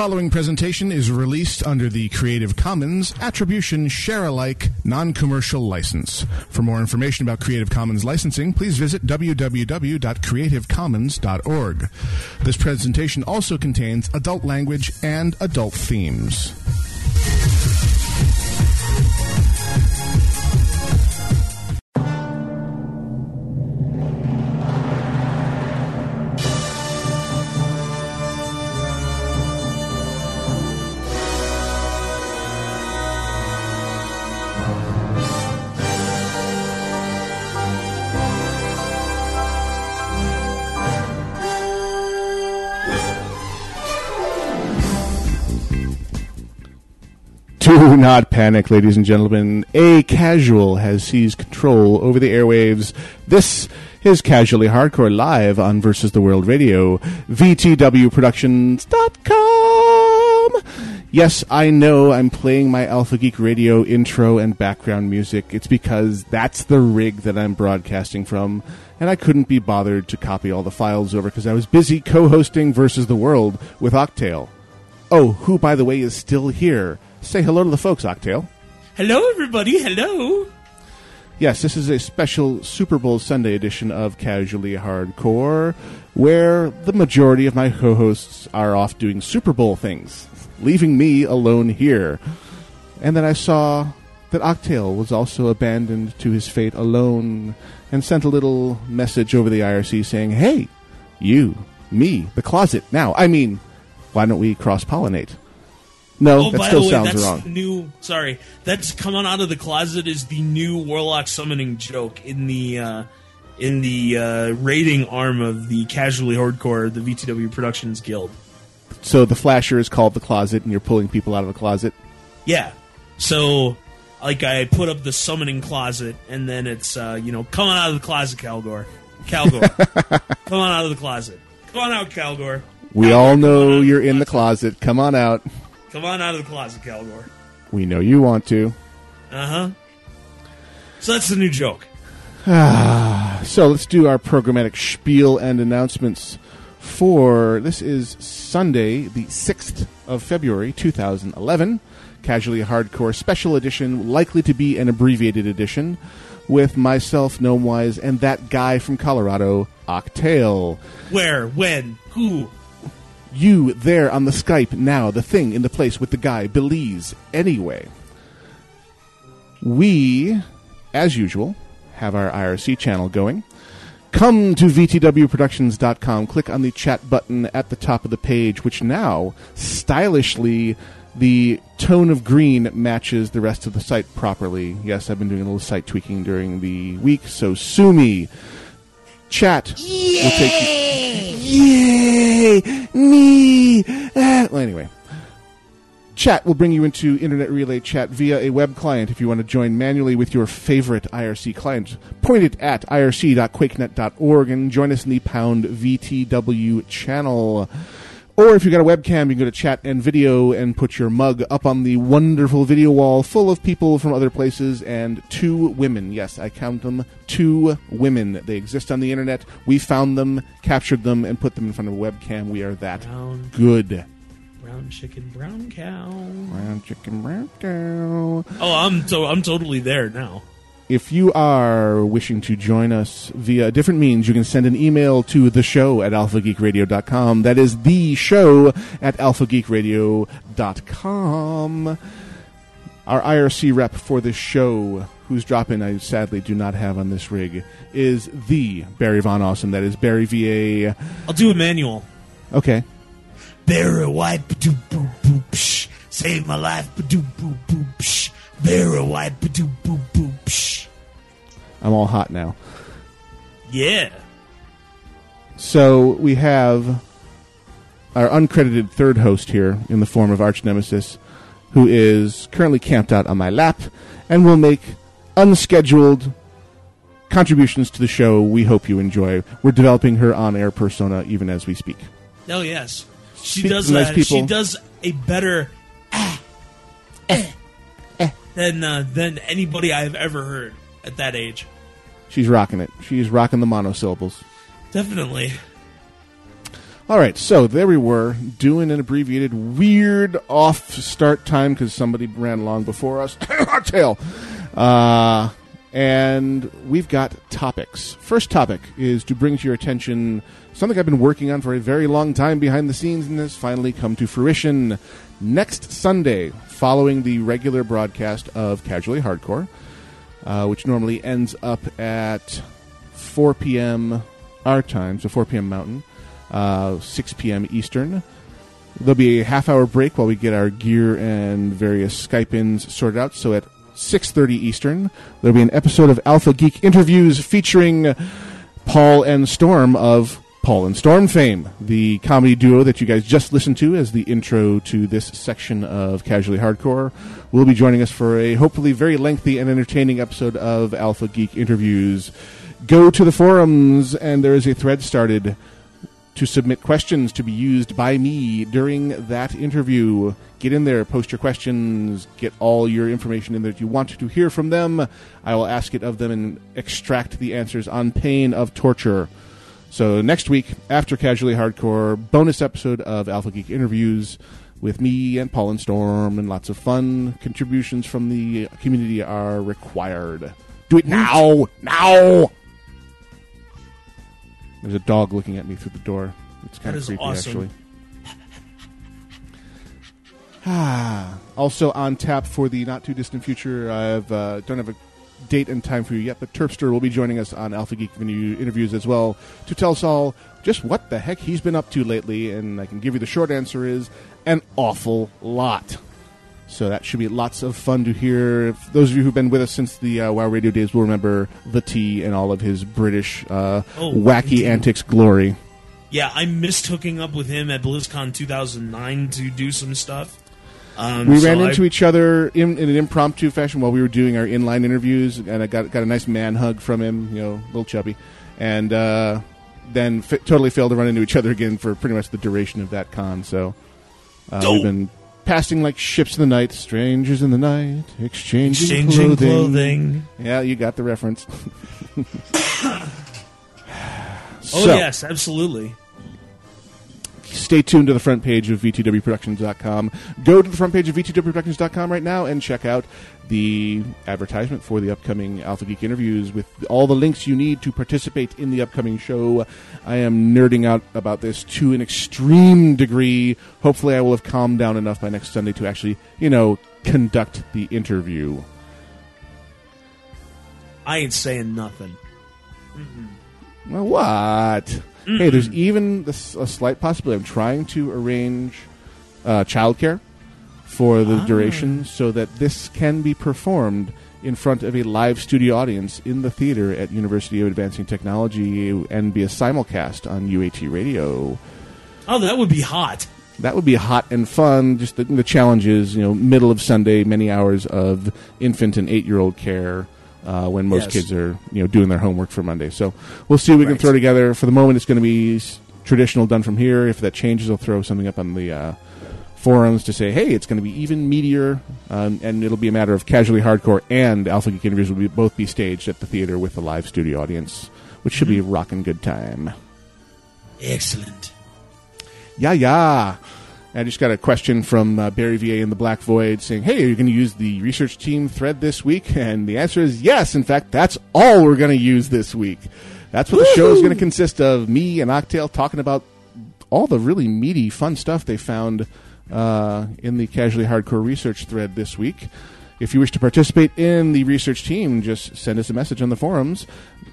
following presentation is released under the Creative Commons Attribution Share Alike Non Commercial License. For more information about Creative Commons licensing, please visit www.creativecommons.org. This presentation also contains adult language and adult themes. Not panic, ladies and gentlemen. A casual has seized control over the airwaves. This is Casually Hardcore live on Versus the World Radio, VTWProductions.com. Yes, I know I'm playing my Alpha Geek Radio intro and background music. It's because that's the rig that I'm broadcasting from, and I couldn't be bothered to copy all the files over because I was busy co-hosting Versus the World with Octale. Oh, who, by the way, is still here. Say hello to the folks, Octale. Hello, everybody. Hello. Yes, this is a special Super Bowl Sunday edition of Casually Hardcore, where the majority of my co hosts are off doing Super Bowl things, leaving me alone here. And then I saw that Octale was also abandoned to his fate alone and sent a little message over the IRC saying, Hey, you, me, the closet. Now, I mean, why don't we cross pollinate? No, oh, that by still the way, sounds that's wrong. new. Sorry, that's coming out of the closet is the new warlock summoning joke in the uh, in the uh, rating arm of the casually hardcore, the VTW Productions Guild. So the flasher is called the closet, and you're pulling people out of the closet. Yeah. So, like, I put up the summoning closet, and then it's uh, you know coming out of the closet, Calgor. Calgor, come on out of the closet. Come on out, Calgor. We Calgor, all come on out know you're in the closet. Come on out. Come on out of the closet, Calgor. We know you want to. Uh huh. So that's the new joke. So let's do our programmatic spiel and announcements for this is Sunday, the 6th of February, 2011. Casually Hardcore Special Edition, likely to be an abbreviated edition, with myself, Gnomewise, and that guy from Colorado, Octale. Where? When? Who? You there on the Skype now, the thing in the place with the guy, Belize. Anyway, we, as usual, have our IRC channel going. Come to VTWProductions.com, click on the chat button at the top of the page, which now, stylishly, the tone of green matches the rest of the site properly. Yes, I've been doing a little site tweaking during the week, so sue me. Chat will take you. Yay! Me! Ah. Well, anyway. Chat will bring you into Internet Relay Chat via a web client if you want to join manually with your favorite IRC client. Point it at irc.quakenet.org and join us in the pound VTW channel. Or if you've got a webcam, you can go to chat and video and put your mug up on the wonderful video wall full of people from other places and two women. Yes, I count them. Two women. They exist on the internet. We found them, captured them, and put them in front of a webcam. We are that Brown, good. brown chicken, brown cow. Brown chicken, brown cow. Oh, I'm to- I'm totally there now. If you are wishing to join us via different means, you can send an email to the show at alphageekradio.com. That is the show at alphageekradio.com. Our IRC rep for this show, whose drop in I sadly do not have on this rig, is the Barry Von Awesome. That is Barry VA. I'll do a manual. Okay. Barry White, ba-doo, boo, boo, psh. Save my life, ba-doo, boo, boo, psh. Barry White, ba-doo, boo, boo, psh. I'm all hot now. Yeah. So we have our uncredited third host here in the form of Arch Nemesis, who is currently camped out on my lap and will make unscheduled contributions to the show we hope you enjoy. We're developing her on air persona even as we speak. Oh yes. She Speak does to nice that. people. She does a better ah, eh, eh, than uh, than anybody I've ever heard at that age. She's rocking it. She's rocking the monosyllables. Definitely. All right, so there we were doing an abbreviated, weird off start time because somebody ran along before us. Our tail. Uh, and we've got topics. First topic is to bring to your attention something I've been working on for a very long time behind the scenes and has finally come to fruition. Next Sunday, following the regular broadcast of Casually Hardcore, uh, which normally ends up at 4 p.m. our time, so 4 p.m. Mountain, uh, 6 p.m. Eastern. There'll be a half hour break while we get our gear and various Skype ins sorted out. So at 6:30 Eastern, there'll be an episode of Alpha Geek interviews featuring Paul and Storm of Paul and Storm fame, the comedy duo that you guys just listened to as the intro to this section of Casually Hardcore, will be joining us for a hopefully very lengthy and entertaining episode of Alpha Geek interviews. Go to the forums, and there is a thread started to submit questions to be used by me during that interview. Get in there, post your questions, get all your information in there that you want to hear from them. I will ask it of them and extract the answers on pain of torture. So next week, after Casually Hardcore, bonus episode of Alpha Geek interviews with me and Paul and Storm, and lots of fun contributions from the community are required. Do it now! Now! There's a dog looking at me through the door. It's kind That of creepy, awesome. actually. Ah, also on tap for the not too distant future. I've uh, don't have a date and time for you yet, but Terpster will be joining us on Alpha Geek Venue interviews as well to tell us all just what the heck he's been up to lately. And I can give you the short answer is an awful lot. So that should be lots of fun to hear. If those of you who've been with us since the uh, WoW Radio days will remember the T and all of his British uh, Oh, wacky antics glory. Yeah, I missed hooking up with him at BlizzCon 2009 to do some stuff. Um, We so ran I- into each other in, in an impromptu fashion while we were doing our inline interviews, and I got got a nice man hug from him, you know, a little chubby, and uh, then f- totally failed to run into each other again for pretty much the duration of that con. So uh, we've been passing like ships in the night, strangers in the night, exchanging, exchanging clothing. clothing. Yeah, you got the reference. Oh yes, absolutely. Stay tuned to the front page of VTWProductions.com. Go to the front page of VTWProductions.com right now and check out the advertisement for the upcoming Alpha Geek interviews with all the links you need to participate in the upcoming show. I am nerding out about this to an extreme degree. Hopefully, I will have calmed down enough by next Sunday to actually, you know, conduct the interview. I ain't saying nothing. Well, what? Hey, there's even this, a slight possibility. I'm trying to arrange uh, childcare for the duration so that this can be performed in front of a live studio audience in the theater at University of Advancing Technology and be a simulcast on UAT Radio. Oh, that would be hot. That would be hot and fun. Just the, the challenge is, you know, middle of Sunday, many hours of infant and eight year old care uh, when most Yes. kids are, you know, doing their homework for Monday. So we'll see what we can throw together. For the moment, it's going to be s- traditional done from here. If that changes, I'll throw something up on the uh, forums to say, hey, it's going to be even meatier, um, and it'll be a matter of casually hardcore and Alpha Geek interviews will be, both be staged at the theater with a live studio audience, which should be a rocking good time. Excellent. Yeah, yeah. I just got a question from uh, Barry VA in the Black Void saying, Hey, are you going to use the research team thread this week? And the answer is yes. In fact, that's all we're going to use this week. That's what the show is going to consist of me and Octale talking about all the really meaty, fun stuff they found uh, in the Casually Hardcore research thread this week. If you wish to participate in the research team, just send us a message on the forums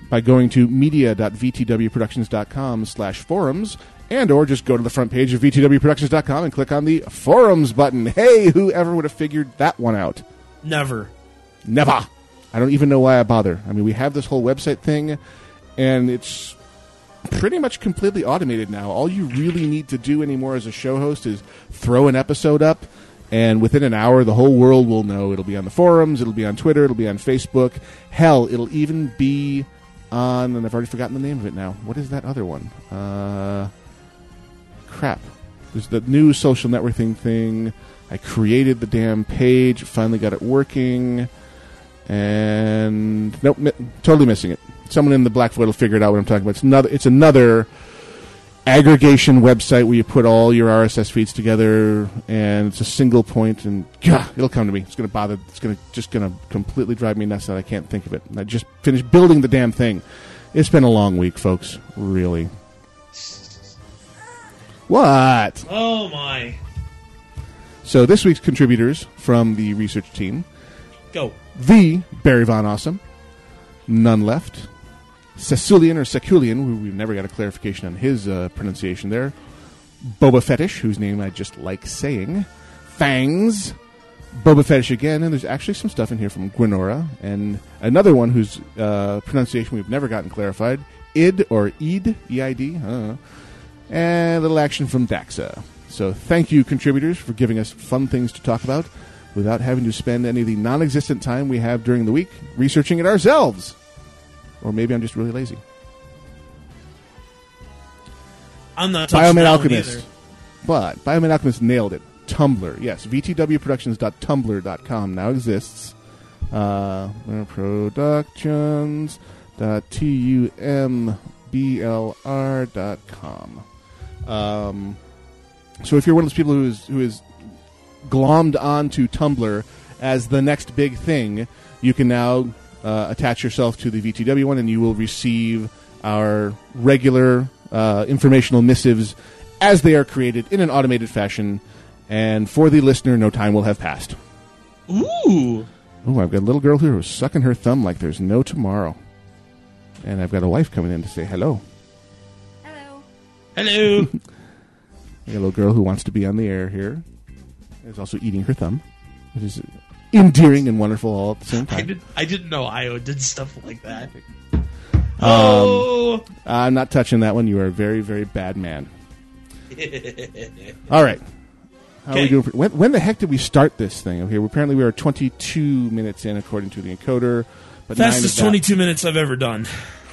by going to media.vtwproductions.com slash forums and or just go to the front page of vtwproductions.com and click on the forums button. Hey, whoever would have figured that one out? Never. Never. I don't even know why I bother. I mean, we have this whole website thing, and it's pretty much completely automated now. All you really need to do anymore as a show host is throw an episode up, and within an hour, the whole world will know. It'll be on the forums, it'll be on Twitter, it'll be on Facebook. Hell, it'll even be on, and I've already forgotten the name of it now. What is that other one? Uh, crap. There's the new social networking thing. I created the damn page, finally got it working, and nope, mi- totally missing it. Someone in the Black Void will figure it out what I'm talking about. It's another. It's another aggregation website where you put all your RSS feeds together, and it's a single point, and God, it'll come to me. It's to bother. It's to just going to completely drive me nuts that I can't think of it. And I just finished building the damn thing. It's been a long week, folks. Really. What? Oh my. So this week's contributors from the research team: Go. the Barry Von Awesome, none left. Ceculian or Seculian, who we've never got a clarification on his uh, pronunciation there. Boba Fetish, whose name I just like saying. Fangs. Boba Fetish again, and there's actually some stuff in here from Gwenora, and another one whose uh, pronunciation we've never gotten clarified. Id or Eid, E-I-D, I don't know. And a little action from Daxa. So thank you, contributors, for giving us fun things to talk about without having to spend any of the non-existent time we have during the week researching it ourselves. Or maybe I'm just really lazy. I'm not that Alchemist. either. But Bioman Alchemist nailed it. Tumblr. Yes, vtwproductions.tumblr.com now exists. Uh, productions.tumblr.com. Um, so if you're one of those people who is who is glommed onto Tumblr as the next big thing, you can now uh, attach yourself to the VTW one, and you will receive our regular uh, informational missives as they are created in an automated fashion. And for the listener, no time will have passed. Ooh. Oh, I've got a little girl here who's sucking her thumb like there's no tomorrow. And I've got a wife coming in to say. Hello. Hello. A little girl who wants to be on the air here. Is also eating her thumb, which is endearing and wonderful all at the same I time. did. I didn't know Io did stuff like that. Um, oh. I'm not touching that one. You are a very, very bad man. All right. How are we Okay. doing? For, when, when the heck did we start this thing? Okay, apparently we are 22 minutes in according to the encoder. But nine of Fastest that- 22 minutes I've ever done.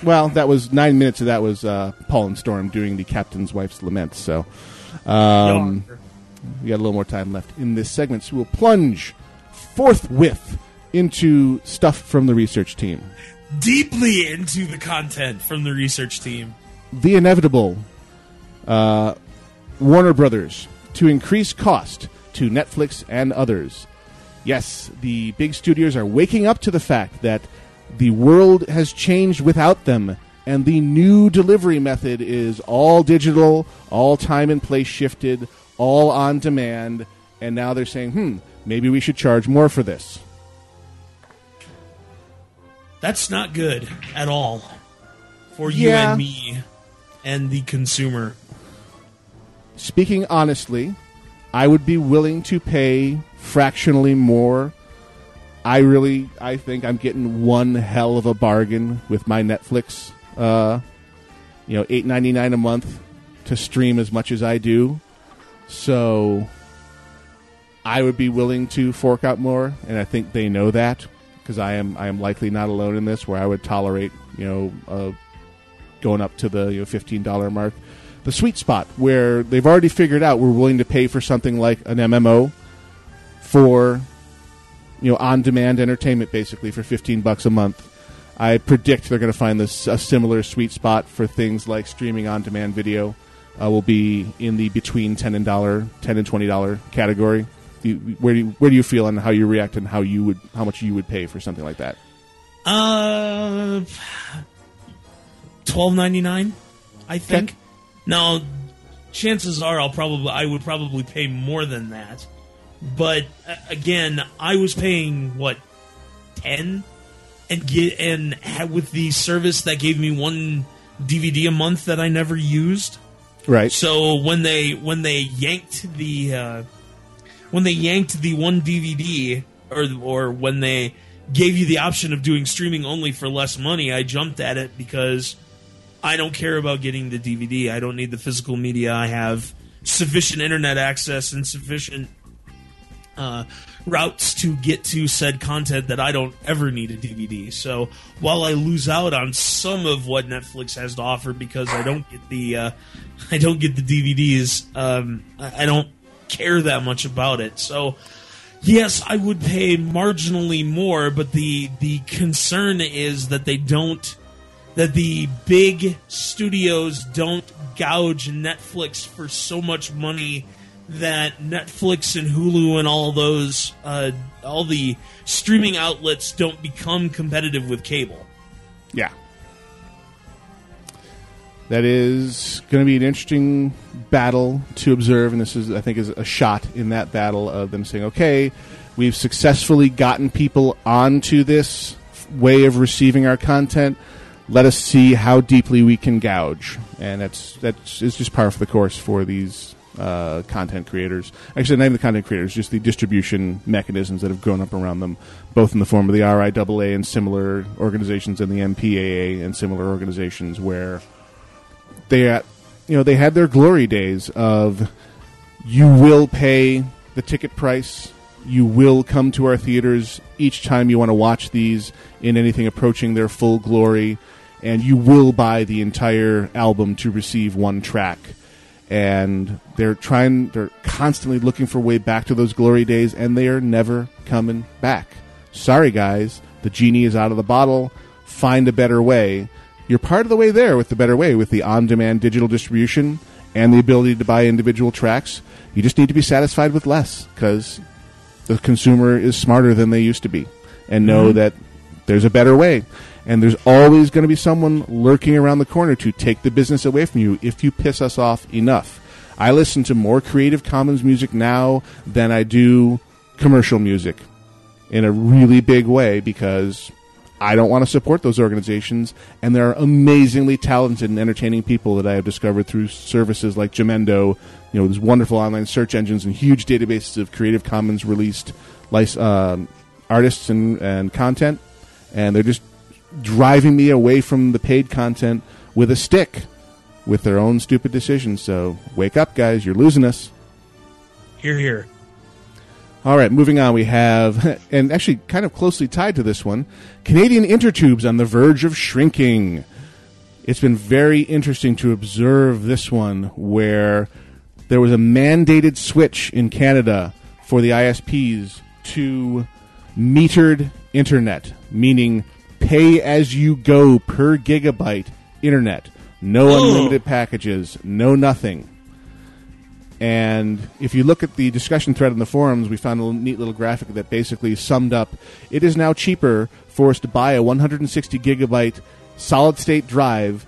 Well, that was nine minutes of that was uh, Paul and Storm doing the captain's wife's lament. So um, we got a little more time left in this segment, so we'll plunge forthwith into stuff from the research team. Deeply into the content from the research team. The inevitable uh, Warner Brothers to increase cost to Netflix and others. Yes, the big studios are waking up to the fact that the world has changed without them, and the new delivery method is all digital, all time and place shifted, all on demand, and now they're saying, hmm, maybe we should charge more for this. That's not good at all for you Yeah. and me and the consumer. speaking honestly, I would be willing to pay fractionally more. I really, I think I'm getting one hell of a bargain with my Netflix. Uh, you know, eight ninety nine a month to stream as much as I do. So, I would be willing to fork out more, and I think they know that because I am I am likely not alone in this. Where I would tolerate, you know, uh, going up to the you know, fifteen dollar mark. The sweet spot where they've already figured out we're willing to pay for something like an MMO for you know on demand entertainment basically for fifteen bucks a month. I predict they're going to find this a similar sweet spot for things like streaming on demand video. Uh, will be in the between ten and dollar, ten and twenty dollar category. You, where do you, where do you feel and how you react and how you would how much you would pay for something like that? Uh, twelve ninety nine, I think. Okay. Now, chances are I'll probably I would probably pay more than that, but uh, again, I was paying what ten, and get and had, with the service that gave me one DVD a month that I never used. Right. So when they when they yanked the uh, when they yanked the one DVD or or when they gave you the option of doing streaming only for less money, I jumped at it because I don't care about getting the DVD. I don't need the physical media. I have sufficient internet access and sufficient uh, routes to get to said content that I don't ever need a DVD. So while I lose out on some of what Netflix has to offer because I don't get the uh, I don't get the DVDs, um, I I don't care that much about it. So yes, I would pay marginally more, but the the concern is that they don't that the big studios don't gouge Netflix for so much money that Netflix and Hulu and all those uh, all the streaming outlets don't become competitive with cable. Yeah. That is going to be an interesting battle to observe, and this is, I think, is a shot in that battle of them saying, "Okay, we've successfully gotten people onto this way of receiving our content. Let us see how deeply we can gouge." And that's that's is just par for the course for these uh, content creators. Actually, not even the content creators, just the distribution mechanisms that have grown up around them, both in the form of the RIAA and similar organizations, and the MPAA and similar organizations, where they, uh, you know, they had their glory days of you will pay the ticket price. You will come to our theaters each time you want to watch these in anything approaching their full glory, and you will buy the entire album to receive one track and they're trying they're constantly looking for a way back to those glory days and they are never coming back. Sorry guys. The genie is out of the bottle. Find a better way. You're part of the way there with the better way with the on-demand digital distribution and the ability to buy individual tracks. You just need to be satisfied with less because the consumer is smarter than they used to be and know Mhm. that there's a better way and there's always going to be someone lurking around the corner to take the business away from you if you piss us off enough. I listen to more Creative Commons music now than I do commercial music in a really big way because I don't want to support those organizations, and there are amazingly talented and entertaining people that I have discovered through services like Jamendo, you know, these wonderful online search engines and huge databases of Creative Commons released um artists and, and content, and they're just driving me away from the paid content with a stick with their own stupid decisions. So wake up, guys! You're losing us. Here, here. All right, moving on. We have, and actually kind of closely tied to this one, Canadian intertubes on the verge of shrinking. It's been very interesting to observe this one where there was a mandated switch in Canada for the ISPs to metered internet, meaning pay as you go per gigabyte internet. No unlimited packages, no nothing. And if you look at the discussion thread in the forums, we found a little, neat little graphic that basically summed up it is now cheaper for us to buy a 160 gigabyte solid state drive,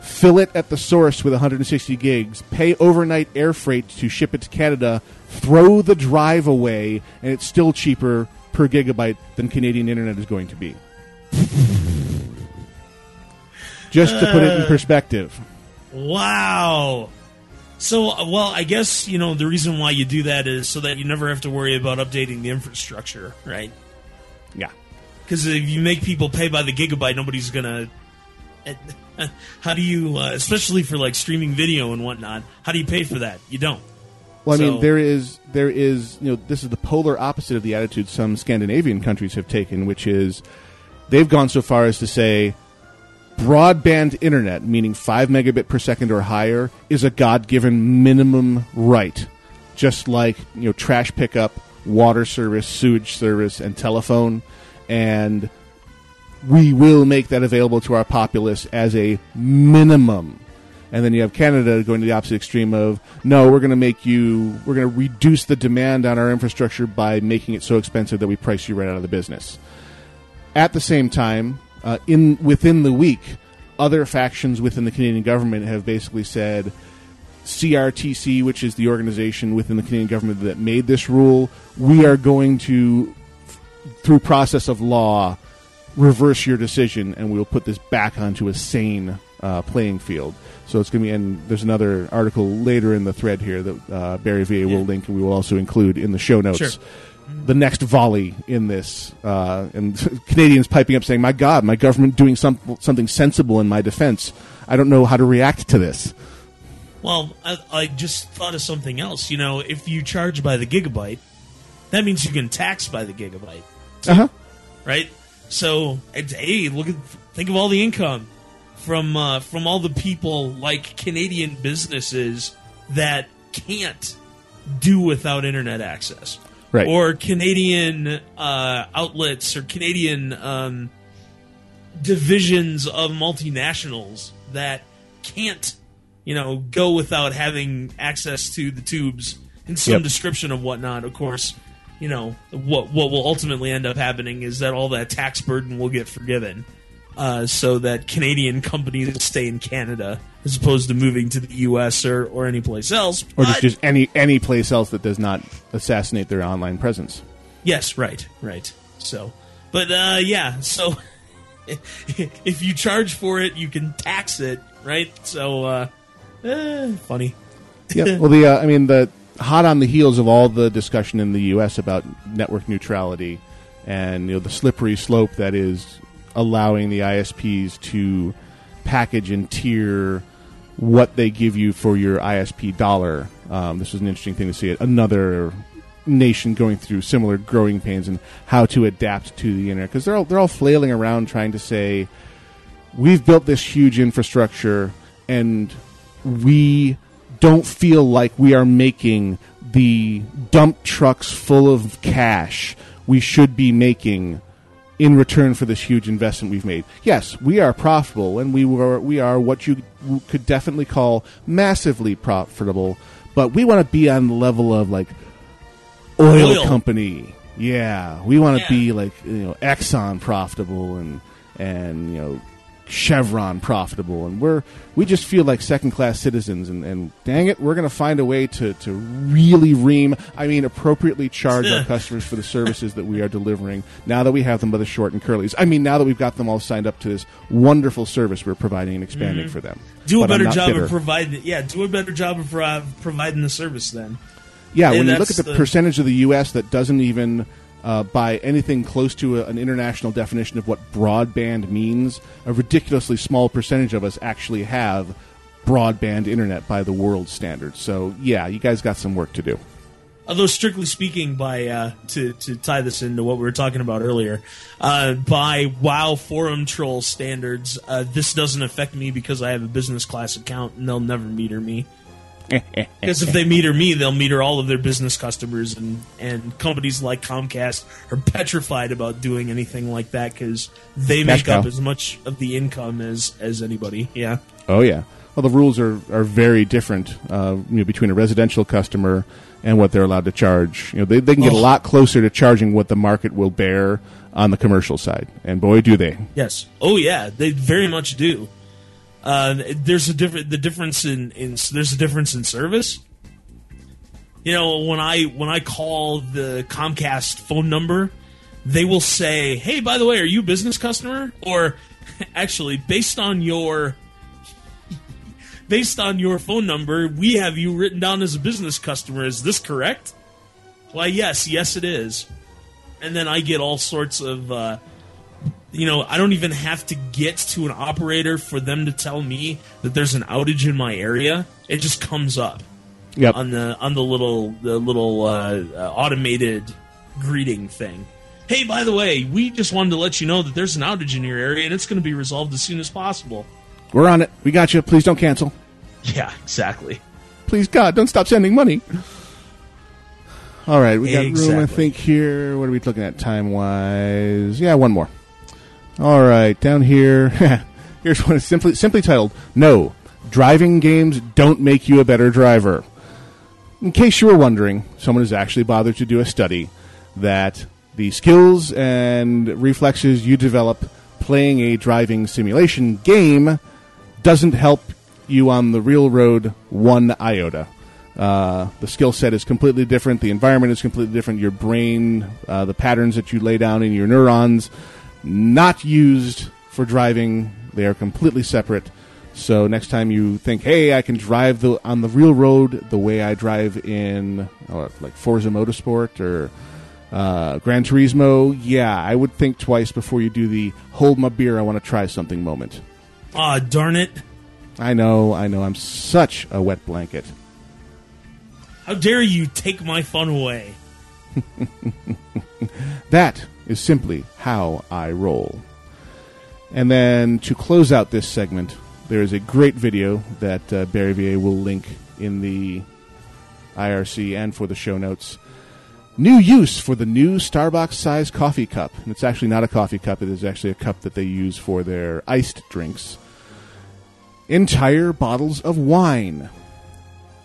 fill it at the source with 160 gigs, pay overnight air freight to ship it to Canada, throw the drive away, and it's still cheaper per gigabyte than Canadian internet is going to be. Just to put it in perspective. Wow. So, uh, well, I guess, you know, the reason why you do that is so that you never have to worry about updating the infrastructure, right? Yeah. Because if you make people pay by the gigabyte, nobody's going to. How do you, uh, especially for like streaming video and whatnot, how do you pay for that? You don't. Well, I mean, So- there is there is you know this is the polar opposite of the attitude some Scandinavian countries have taken, which is they've gone so far as to say broadband internet, meaning five megabit per second or higher, is a God given minimum right, just like you know trash pickup, water service, sewage service, and telephone, and we will make that available to our populace as a minimum. And then you have Canada going to the opposite extreme of no, we're going to make you, we're going to reduce the demand on our infrastructure by making it so expensive that we price you right out of the business. At the same time, uh, in within the week, other factions within the Canadian government have basically said CRTC, which is the organization within the Canadian government that made this rule, we are going to, through process of law, reverse your decision, and we will put this back onto a sane uh, playing field. So it's going to be, and there's another article later in the thread here that uh, Barry VA will link, and we will also include in the show notes. Sure. The next volley in this, uh, and Canadians piping up saying, "My God, my government doing some, something sensible in my defense. I don't know how to react to this." Well, I, I just thought of something else. You know, if you charge by the gigabyte, that means you can tax by the gigabyte, Uh huh. right? So, it's, hey, look at think of all the income from uh, from all the people like Canadian businesses that can't do without internet access, Right. Or Canadian uh, outlets or Canadian um, divisions of multinationals that can't you know, go without having access to the tubes and some Yep. description of whatnot. Of course, you know what what will ultimately end up happening is that all that tax burden will get forgiven, uh, so that Canadian companies stay in Canada as opposed to moving to the U.S. or or any place else. or just, just any any place else that does not assassinate their online presence. Yes, right, right. So, but uh, yeah, so if you charge for it, you can tax it, right? So, uh, eh, funny. yeah. Well, the uh, I mean the hot on the heels of all the discussion in the U.S. about network neutrality and you know the slippery slope that is allowing the ISPs to package and tier what they give you for your ISP dollar. Um, this was an interesting thing to see. It. Another nation going through similar growing pains and how to adapt to the internet because they're all they're all flailing around trying to say we've built this huge infrastructure and we don't feel like we are making the dump trucks full of cash we should be making in return for this huge investment we've made. Yes, we are profitable and we were we are what you could definitely call massively profitable, but we want to be on the level of like oil, Oil. company. Yeah, we want to Yeah. be like you know Exxon profitable and and you know Chevron profitable, and we're we just feel like second class citizens, and, and dang it, we're going to find a way to to really ream, I mean, appropriately charge our customers for the services that we are delivering. Now that we have them by the short and curlies, I mean, now that we've got them all signed up to this wonderful service we're providing and expanding for them. Mm-hmm. Do a But I'm better job bitter. of providing. Yeah, do a better job of providing the service. Then, Yeah, And when you look at the, the- percentage of the U.S. that doesn't even uh, buy anything close to a, an international definition of what broadband means, a ridiculously small percentage of us actually have broadband internet by the world standards. So, yeah, you guys got some work to do. although strictly speaking, by uh, to to tie this into what we were talking about earlier, uh, by WoW forum troll standards, uh, this doesn't affect me because I have a business class account and they'll never meter me. Because if they meter me, they'll meter all of their business customers, and, and companies like Comcast are petrified about doing anything like that because they Cash make up cow. as much of the income as as anybody. Yeah, Oh yeah. Well, the rules are, are very different uh, you know, between a residential customer and what they're allowed to charge. You know, they, they can get a Oh. lot closer to charging what the market will bear on the commercial side, and boy, do they! yes, oh yeah, they very much do. Uh, there's a different the difference in, in there's a difference in service. You know, when I when I call the Comcast phone number, they will say, "Hey, by the way, are you a business customer?" Or actually, based on your based on your phone number, we have you written down as a business customer. Is this correct? Why, yes, yes, it is. And then I get all sorts of, uh, you know, I don't even have to get to an operator for them to tell me that there's an outage in my area. It just comes up Yep. on the on the little the little uh, uh, automated greeting thing. Hey, by the way, we just wanted to let you know that there's an outage in your area and it's going to be resolved as soon as possible. We're on it. We got you. Please don't cancel. Yeah, exactly. Please, God, don't stop sending money. All right, we got room, I think, here. What are we looking at time wise? Yeah, one more. All right, down here. Here's one simply simply titled No, driving games don't make you a better driver. In case you were wondering, someone has actually bothered to do a study that the skills and reflexes you develop playing a driving simulation game doesn't help you on the real road one iota. Uh, the skill set is completely different. The environment is completely different. Your brain, uh, the patterns that you lay down in your neurons, not used for driving. They are completely separate. So next time you think, "Hey, I can drive the, on the real road the way I drive in oh, like Forza Motorsport or uh, Gran Turismo," yeah, I would think twice before you do the "hold my beer, I want to try something" moment. Ah, darn it. I know, I know. I'm such a wet blanket. How dare you take my fun away? That is simply how I roll. And then to close out this segment, there is a great video that uh, Barry VA will link in the IRC and for the show notes. New use for the new Starbucks size coffee cup. And it's actually not a coffee cup, it is actually a cup that they use for their iced drinks. entire bottles of wine.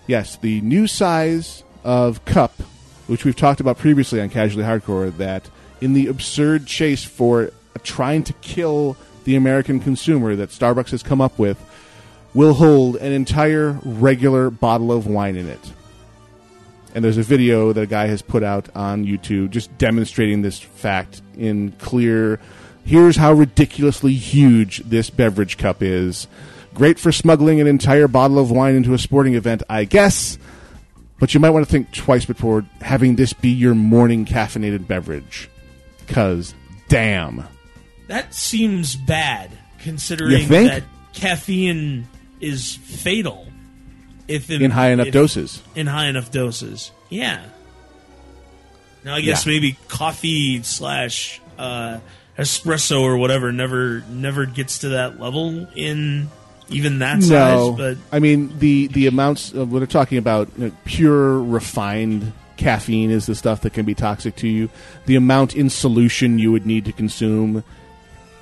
Yes, the new size of cup, which we've talked about previously on Casually Hardcore, that in the absurd chase for trying to kill the American consumer that Starbucks has come up with, will hold an entire regular bottle of wine in it. And there's a video that a guy has put out on YouTube just demonstrating this fact in clear. Here's how ridiculously huge this beverage cup is. Great for smuggling an entire bottle of wine into a sporting event, I guess. But you might want to think twice before having this be your morning caffeinated beverage. Because, damn. That seems bad, considering that caffeine is fatal if In high enough if- doses. In high enough doses, yeah. Now I guess Yeah. maybe coffee slash uh, espresso or whatever never never gets to that level in even that No, size. But I mean the the amounts of what they're talking about, you know, pure refined caffeine is the stuff that can be toxic to you. The amount in solution you would need to consume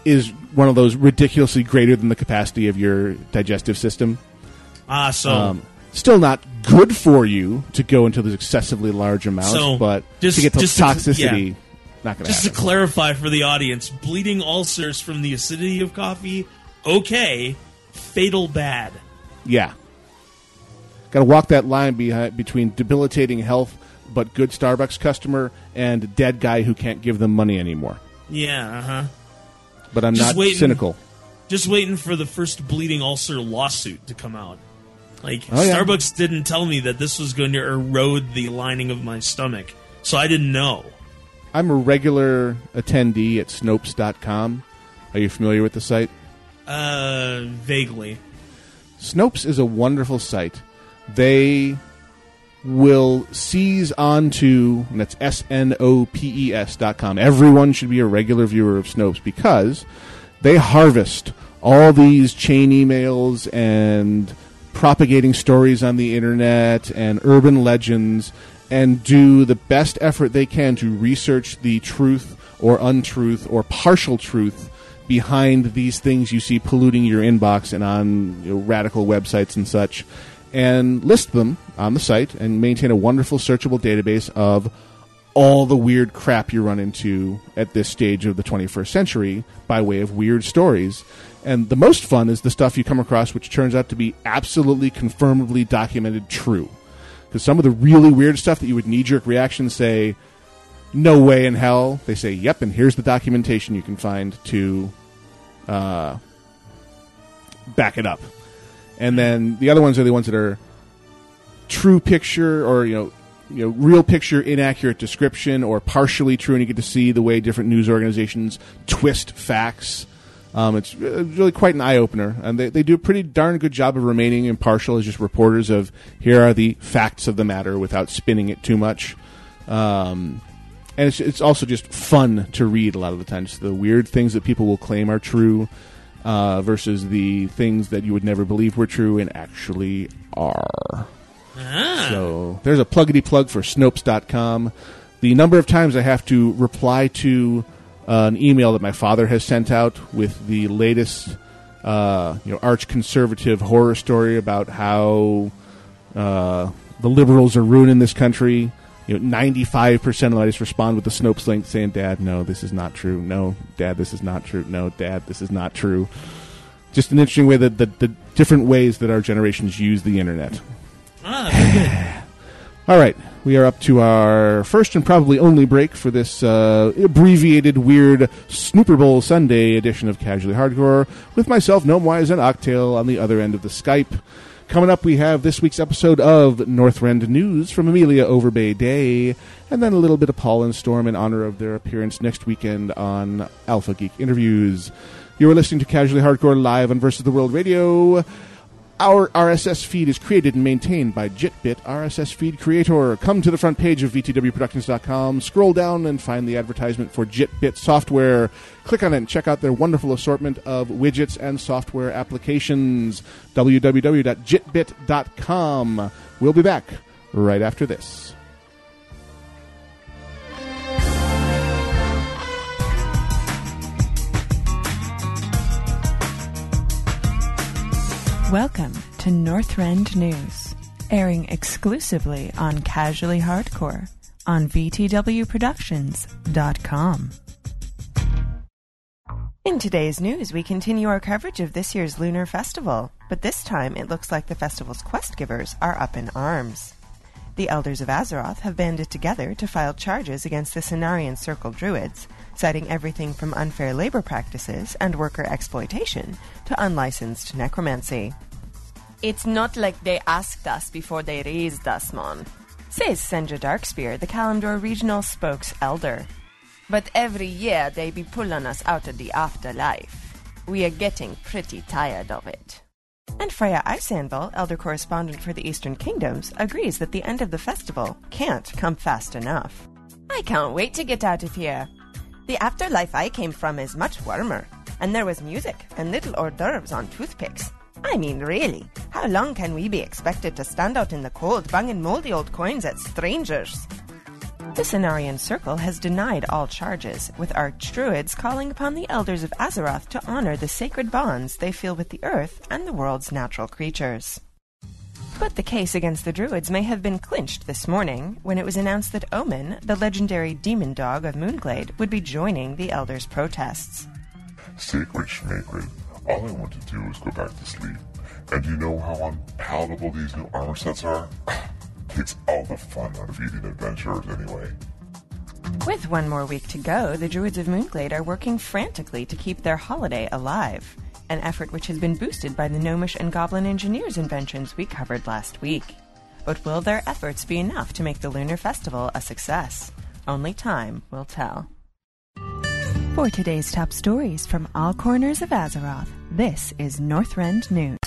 is one of those ridiculously greater than the capacity of your digestive system. ah, so Um, still not good for you to go into those excessively large amounts, So, but just- to get to just to- toxicity, yeah. not going to just to clarify for the audience, bleeding ulcers from the acidity of coffee, okay. Fatal bad. Yeah. Got to walk that line behind, between debilitating health but good Starbucks customer and dead guy who can't give them money anymore. Yeah, uh huh. But I'm Just not waiting. cynical. Just waiting for the first bleeding ulcer lawsuit to come out. Like Oh, yeah. Starbucks didn't tell me that this was going to erode the lining of my stomach, so I didn't know. I'm a regular attendee at Snopes.com. Are you familiar with the site? Uh, vaguely. Snopes is a wonderful site. They will seize onto, and that's S N O P E S dot com. Everyone should be a regular viewer of Snopes because they harvest all these chain emails and propagating stories on the internet and urban legends and do the best effort they can to research the truth or untruth or partial truth behind these things you see polluting your inbox and on you know, radical websites and such, and list them on the site and maintain a wonderful searchable database of all the weird crap you run into at this stage of the 21st century by way of weird stories. And the most fun is the stuff you come across which turns out to be absolutely confirmably documented true. Because some of the really weird stuff that you would knee jerk reaction say, no way in hell. They say, yep, and here's the documentation you can find to uh, back it up. And then the other ones are the ones that are true picture or you know you know real picture inaccurate description or partially true and you get to see the way different news organizations twist facts. Um, it's really quite an eye-opener. And they, they do a pretty darn good job of remaining impartial as just reporters of here are the facts of the matter without spinning it too much. Um, and it's, it's also just fun to read a lot of the times. The weird things that people will claim are true uh, versus the things that you would never believe were true and actually are Ah, so there's a pluggity plug for Snopes.com. The number of times I have to reply to uh, an email that my father has sent out with the latest, uh, you know, arch conservative horror story about how uh, the liberals are ruining this country. You know, 95% of I just respond with the Snopes link saying, Dad, no, this is not true. No, Dad, this is not true. No, Dad, this is not true. Just an interesting way that the, the different ways that our generations use the internet. ah. All right, we are up to our first and probably only break for this uh, abbreviated, weird Snooper Bowl Sunday edition of Casually Hardcore with myself, Gnomewise, and Octale on the other end of the Skype. Coming up, we have this week's episode of Northrend News from Amelia Overbay Day, and then a little bit of Paul and Storm in honor of their appearance next weekend on Alpha Geek Interviews. You are listening to Casually Hardcore live on Versus the World Radio. Our RSS feed is created and maintained by JitBit RSS feed creator. Come to the front page of VTWProductions.com, scroll down and find the advertisement for JitBit software. Click on it and check out their wonderful assortment of widgets and software applications. www.jitbit.com. We'll be back right after this. Welcome to Northrend News, airing exclusively on Casually Hardcore on VTWProductions.com. In today's news, we continue our coverage of this year's Lunar Festival, but this time it looks like the festival's quest givers are up in arms. The Elders of Azeroth have banded together to file charges against the Cenarion Circle Druids, citing everything from unfair labor practices and worker exploitation to unlicensed necromancy. It's not like they asked us before they raised us, mon, says Senja Darkspear, the Kalimdor regional spokes elder. But every year they be pulling us out of the afterlife. We are getting pretty tired of it. And Freya Iceanvil, elder correspondent for the Eastern Kingdoms, agrees that the end of the festival can't come fast enough. I can't wait to get out of here. The afterlife I came from is much warmer, and there was music and little hors d'oeuvres on toothpicks. I mean, really, how long can we be expected to stand out in the cold banging moldy old coins at strangers? The Cenarion Circle has denied all charges, with archdruids calling upon the elders of Azeroth to honor the sacred bonds they feel with the earth and the world's natural creatures. But the case against the druids may have been clinched this morning when it was announced that Omen, the legendary demon dog of Moonglade, would be joining the elders' protests. Sacred Schmacred, all I want to do is go back to sleep. And you know how unpalatable these new armor sets are? takes all the fun out of eating adventurers anyway. With one more week to go, the Druids of Moonglade are working frantically to keep their holiday alive, an effort which has been boosted by the Gnomish and Goblin Engineers inventions we covered last week. But will their efforts be enough to make the Lunar Festival a success? Only time will tell. For today's top stories from all corners of Azeroth, this is Northrend News.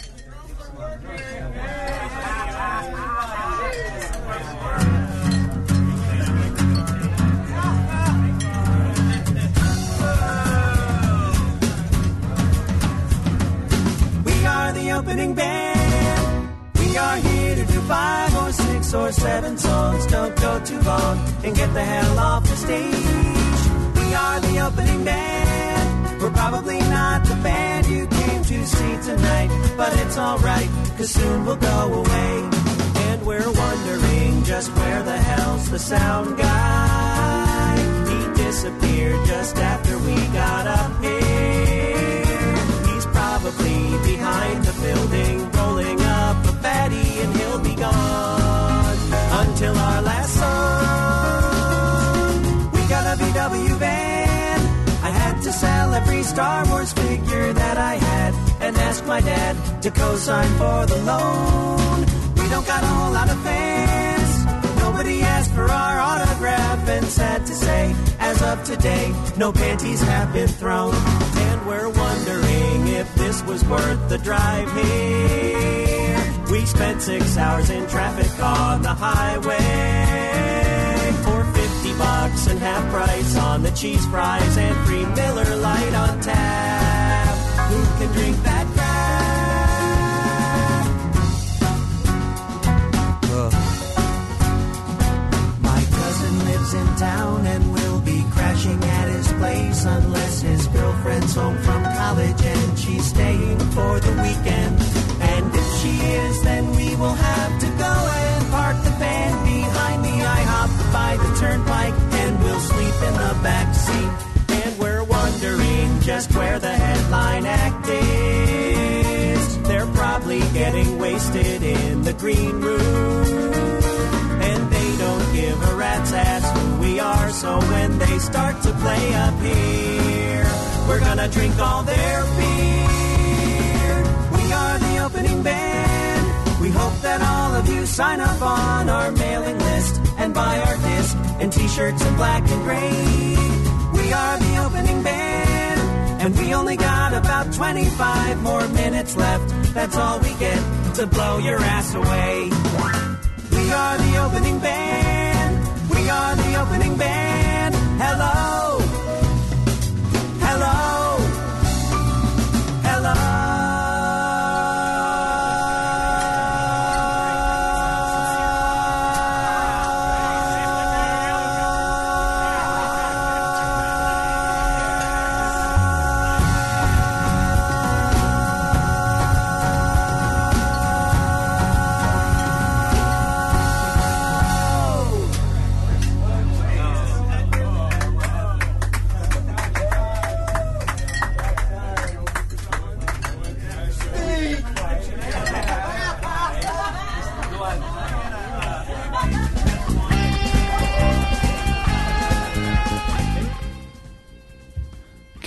Five or six or seven songs. Don't go too long and get the hell off the stage. We are the opening band. We're probably not the band you came to see tonight, but it's alright, cause soon we'll go away. And we're wondering just where the hell's the sound guy? He disappeared just after we got up here. He's probably behind the building, rolling sell every Star Wars figure that I had and ask my dad to co-sign for the loan. We don't got a whole lot of fans. Nobody asked for our autograph, and sad to say, as of today, no panties have been thrown. And we're wondering if this was worth the drive here. We spent six hours in traffic on the highway for 50 bucks and half price on the cheese fries and free Miller Lite on tap. Who can drink that crap? My cousin lives in town and will be crashing at his place unless his girlfriend's home from college and she's staying for the weekend. And if she is, then we will have to by the turnpike and we'll sleep in the back seat. And we're wondering just where the headline act is. They're probably getting wasted in the green room. And they don't give a rat's ass who we are, so when they start to play up here, we're gonna drink all their beer. We are the opening band. We hope that all of you sign up on our mailing list and buy our disc and t-shirts in black and gray. We are the opening band, and we only got about 25 more minutes left. That's all we get to blow your ass away. We are the opening band. We are the opening band. Hello.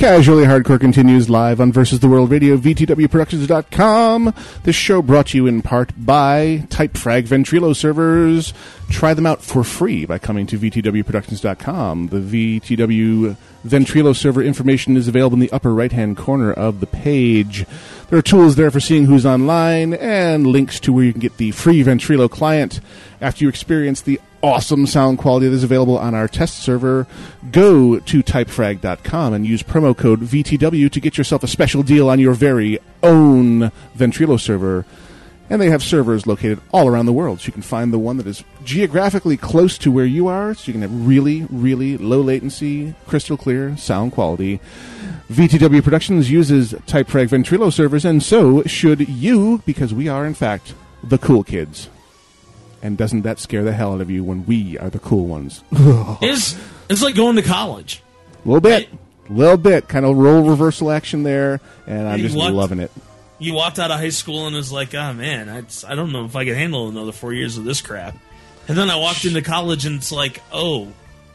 Casually Hardcore continues live on Versus the World Radio, VTWProductions.com. This show brought to you in part by Typefrag Ventrilo servers. Try them out for free by coming to VTWProductions.com. The VTW Ventrilo server information is available in the upper right hand corner of the page. There are tools there for seeing who's online and links to where you can get the free Ventrilo client. After you experience the awesome sound quality that is available on our test server, go to typefrag.com and use promo code VTW to get yourself a special deal on your very own Ventrilo server. And they have servers located all around the world, so you can find the one that is geographically close to where you are, so you can have really, really low latency, crystal clear sound quality. VTW Productions uses Typefrag Ventrilo servers, and so should you, because we are, in fact, the cool kids. And doesn't that scare the hell out of you when we are the cool ones? It's it's like going to college. A little bit, a little bit, kind of role reversal action there, and I'm Hey, just what? loving it. You walked out of high school and was like, "Oh man, I, just- I don't know if I can handle another four years of this crap." And then I walked into college and it's like, "Oh,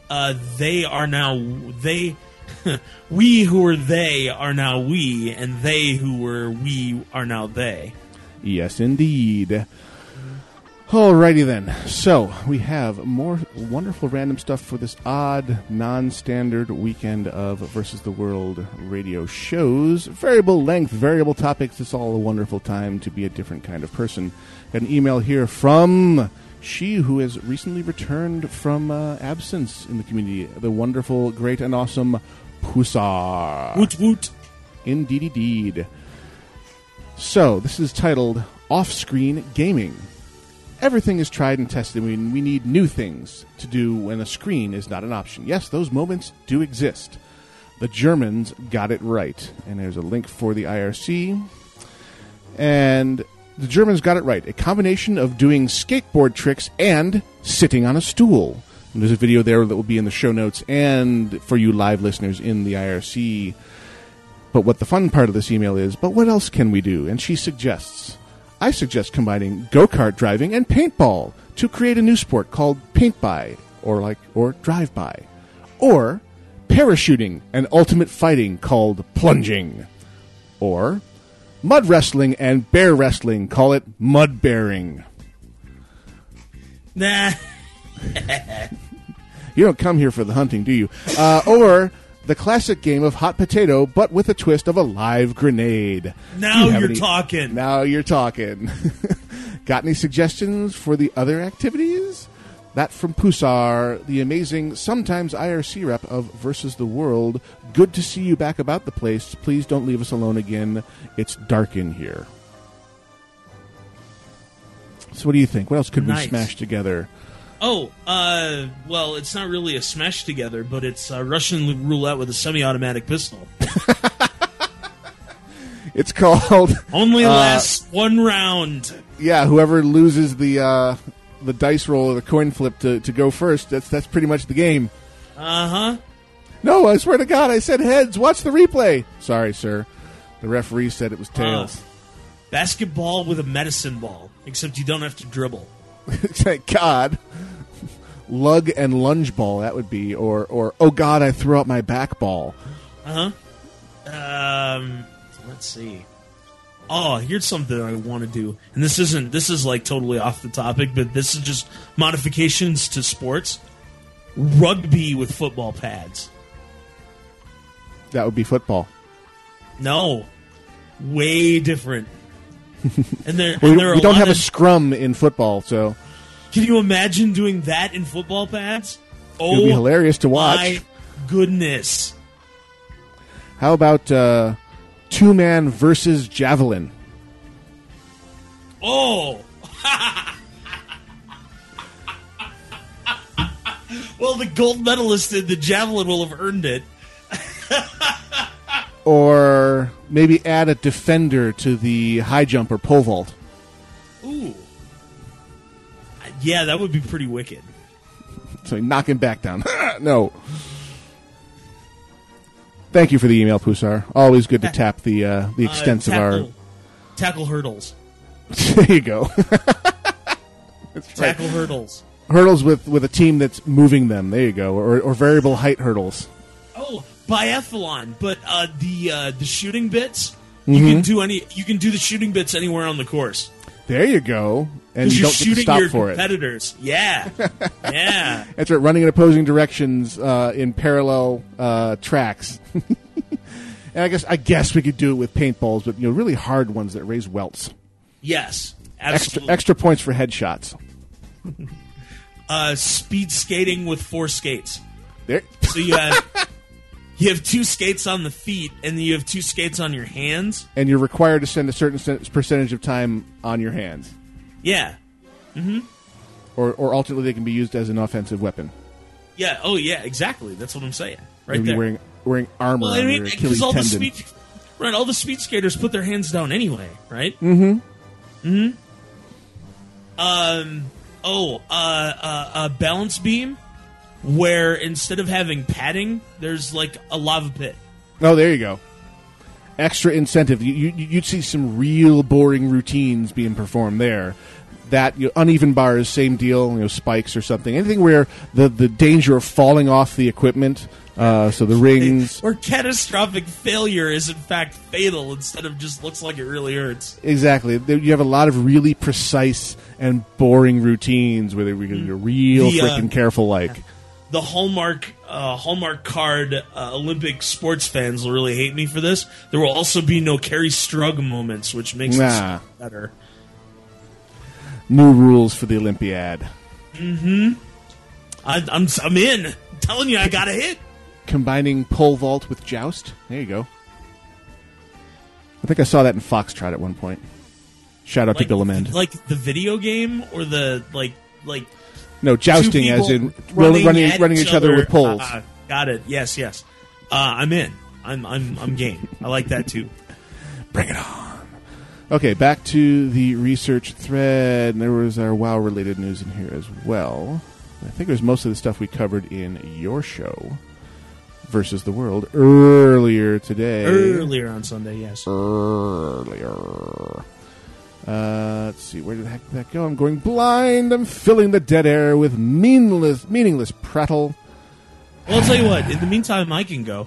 uh, they are now they." we who were they are now we, and they who were we are now they. Yes, indeed. Alrighty then. So we have more wonderful random stuff for this odd, non-standard weekend of versus the world radio shows. Variable length, variable topics. It's all a wonderful time to be a different kind of person. Got an email here from she who has recently returned from uh, absence in the community. The wonderful, great, and awesome Pusar. Woot woot. Indeed, indeed. So, this is titled Off Screen Gaming. Everything is tried and tested. We, we need new things to do when a screen is not an option. Yes, those moments do exist. The Germans got it right. And there's a link for the IRC. And the Germans got it right. A combination of doing skateboard tricks and sitting on a stool. And there's a video there that will be in the show notes and for you live listeners in the IRC. But what the fun part of this email is, but what else can we do? And she suggests, I suggest combining go kart driving and paintball to create a new sport called paint by, or like, or drive by, or parachuting and ultimate fighting called plunging, or mud wrestling and bear wrestling, call it mud bearing. Nah. You don't come here for the hunting, do you? Uh, or the classic game of hot potato, but with a twist of a live grenade. Now you you're any- talking. Now you're talking. Got any suggestions for the other activities? That from Pusar, the amazing, sometimes IRC rep of Versus the World. Good to see you back about the place. Please don't leave us alone again. It's dark in here. So, what do you think? What else could we smash together? Oh, uh, well, it's not really a smash together, but it's uh, Russian roulette with a semi-automatic pistol. It's called Only Uh, lasts one round. yeah, whoever loses the uh, the dice roll or the coin flip to, to go first, that's that's pretty much the game. Uh huh. No, I swear to God, I said heads. Watch the replay. Sorry, sir. The referee said it was tails. Basketball with a medicine ball, except you don't have to dribble. Thank God. Lug and lunge ball, that would be. Or, or oh God, I threw out my back ball. Uh huh. Um, let's see. Oh, here's something I want to do, and this isn't. This is like totally off the topic, but this is just modifications to sports. Rugby with football pads. That would be football. No, way different. and there, We, and there are we don't have a scrum in football, so Can you imagine doing that in football pads? Oh, it would be hilarious to watch. my goodness! How about uh, two man versus javelin? Oh. well, the gold medalist in the javelin will have earned it. Or maybe add a defender to the high jump or pole vault. Ooh. Yeah, that would be pretty wicked. So knock him back down. no. Thank you for the email, Pusar. Always good to tap the uh, the Uh, extent of our. tackle, tackle hurdles. there you go. That's right. Tackle hurdles. Hurdles with with a team that's moving them. There you go. Or or variable height hurdles. Oh, biathlon, but uh, the uh, the shooting bits you can do any you can do the shooting bits anywhere on the course. There you go. And you don't get to shooting stop your for it. competitors. Yeah, yeah. That's right, running in opposing directions uh, in parallel uh, tracks. and I guess I guess we could do it with paintballs, but you know, really hard ones that raise welts. Yes, Extra absolutely. extra points for headshots. Uh, speed skating with four skates. There. So you have you have two skates on the feet, and then you have two skates on your hands. And you're required to spend a certain percentage of time on your hands, Yeah, or or alternately they can be used as an offensive weapon. yeah. Oh, yeah. Exactly. That's what I'm saying. Right Maybe there. wearing wearing armor well, I mean, because Achilles all the speed, right? All the speed skaters put their hands down anyway, right? Mm-hmm. Mm-hmm. Um. Oh, uh, uh, a balance beam, where instead of having padding, there's like a lava pit. Oh, there you go. Extra incentive. You, you, you'd see some real boring routines being performed there. That you know, uneven bars, same deal. You know, spikes or something. Anything where the the danger of falling off the equipment. Uh, so the rings. or catastrophic failure is in fact fatal instead of just looks like it really hurts. Exactly. You have a lot of really precise and boring routines where they're you're real The, uh, freaking careful. Like, the Hallmark uh, Hallmark card uh, Olympic sports fans will really hate me for this. There will also be no Kerri Strug moments, which makes Nah. it better. new rules for the Olympiad. I, I'm I'm in. I'm telling you, I got a hit. Combining pole vault with joust. There you go. I think I saw that in Foxtrot at one point. Shout out to Bill Amend. like the video game or the like like No, jousting as in running, running, running each other with poles. Uh, got it. Yes, yes. Uh, I'm in. I'm I'm I'm game. I like that too. Bring it on. Okay, back to the research thread. And there was our WoW related news in here as well. I think it was most of the stuff we covered in your show versus the world earlier today. Earlier on Sunday, yes. Earlier. Uh, let's see, where did the heck did that go? I'm going blind. I'm filling the dead air with meaningless, meaningless prattle. Well, I'll tell you what. In the meantime, I can go.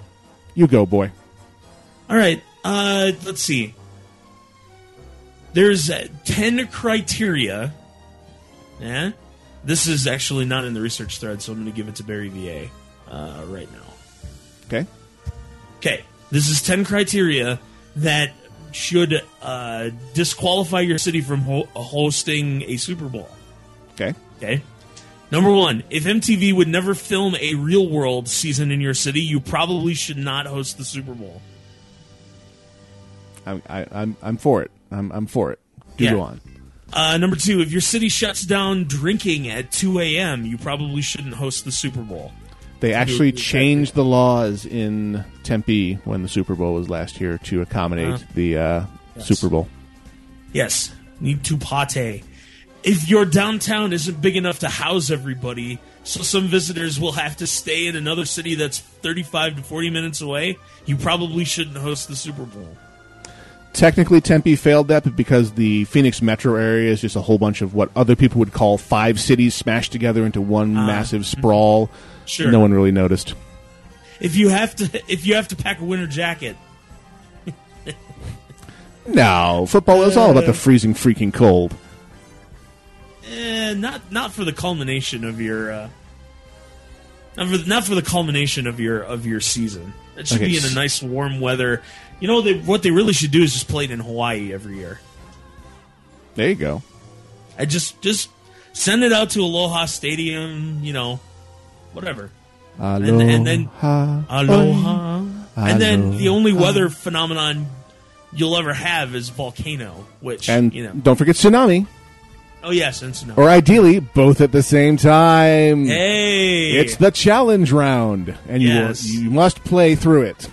You go, boy. All right. Uh, let's see. There's uh, ten criteria. Yeah. This is actually not in the research thread, so I'm going to give it to Barry VA uh, right now. Okay. Okay. This is ten criteria that should uh, disqualify your city from ho- hosting a Super Bowl. Okay. Okay. Number one, if MTV would never film a real world season in your city, you probably should not host the Super Bowl. I'm, I, I'm, I'm for it. I'm, I'm for it. Do Yeah. go on. Uh, number two, if your city shuts down drinking at 2 a.m., you probably shouldn't host the Super Bowl. They actually changed the laws in Tempe when the Super Bowl was last year to accommodate Uh-huh. the uh, Yes. Super Bowl. Yes, need to pate. If your downtown isn't big enough to house everybody, so some visitors will have to stay in another city that's 35 to 40 minutes away, you probably shouldn't host the Super Bowl. Technically, Tempe failed that, but because the Phoenix metro area is just a whole bunch of what other people would call five cities smashed together into one massive sprawl, Uh-huh. Sure. no one really noticed. If you have to, if you have to pack a winter jacket, No, football is all about the freezing freaking cold. eh, not not for the culmination of your, uh, not for not for the culmination of your of your season. It should Okay, be in a nice warm weather. You know, they, what they really should do is just play it in Hawaii every year. There you go. I just just send it out to Aloha Stadium, you know, whatever. Aloha. And- and then- Aloha. And then the only weather phenomenon you'll ever have is volcano, which And you know. don't forget tsunami, Oh yes, and tsunami. or ideally both at the same time. hey, It's the challenge round, and Yes. you you must play through it.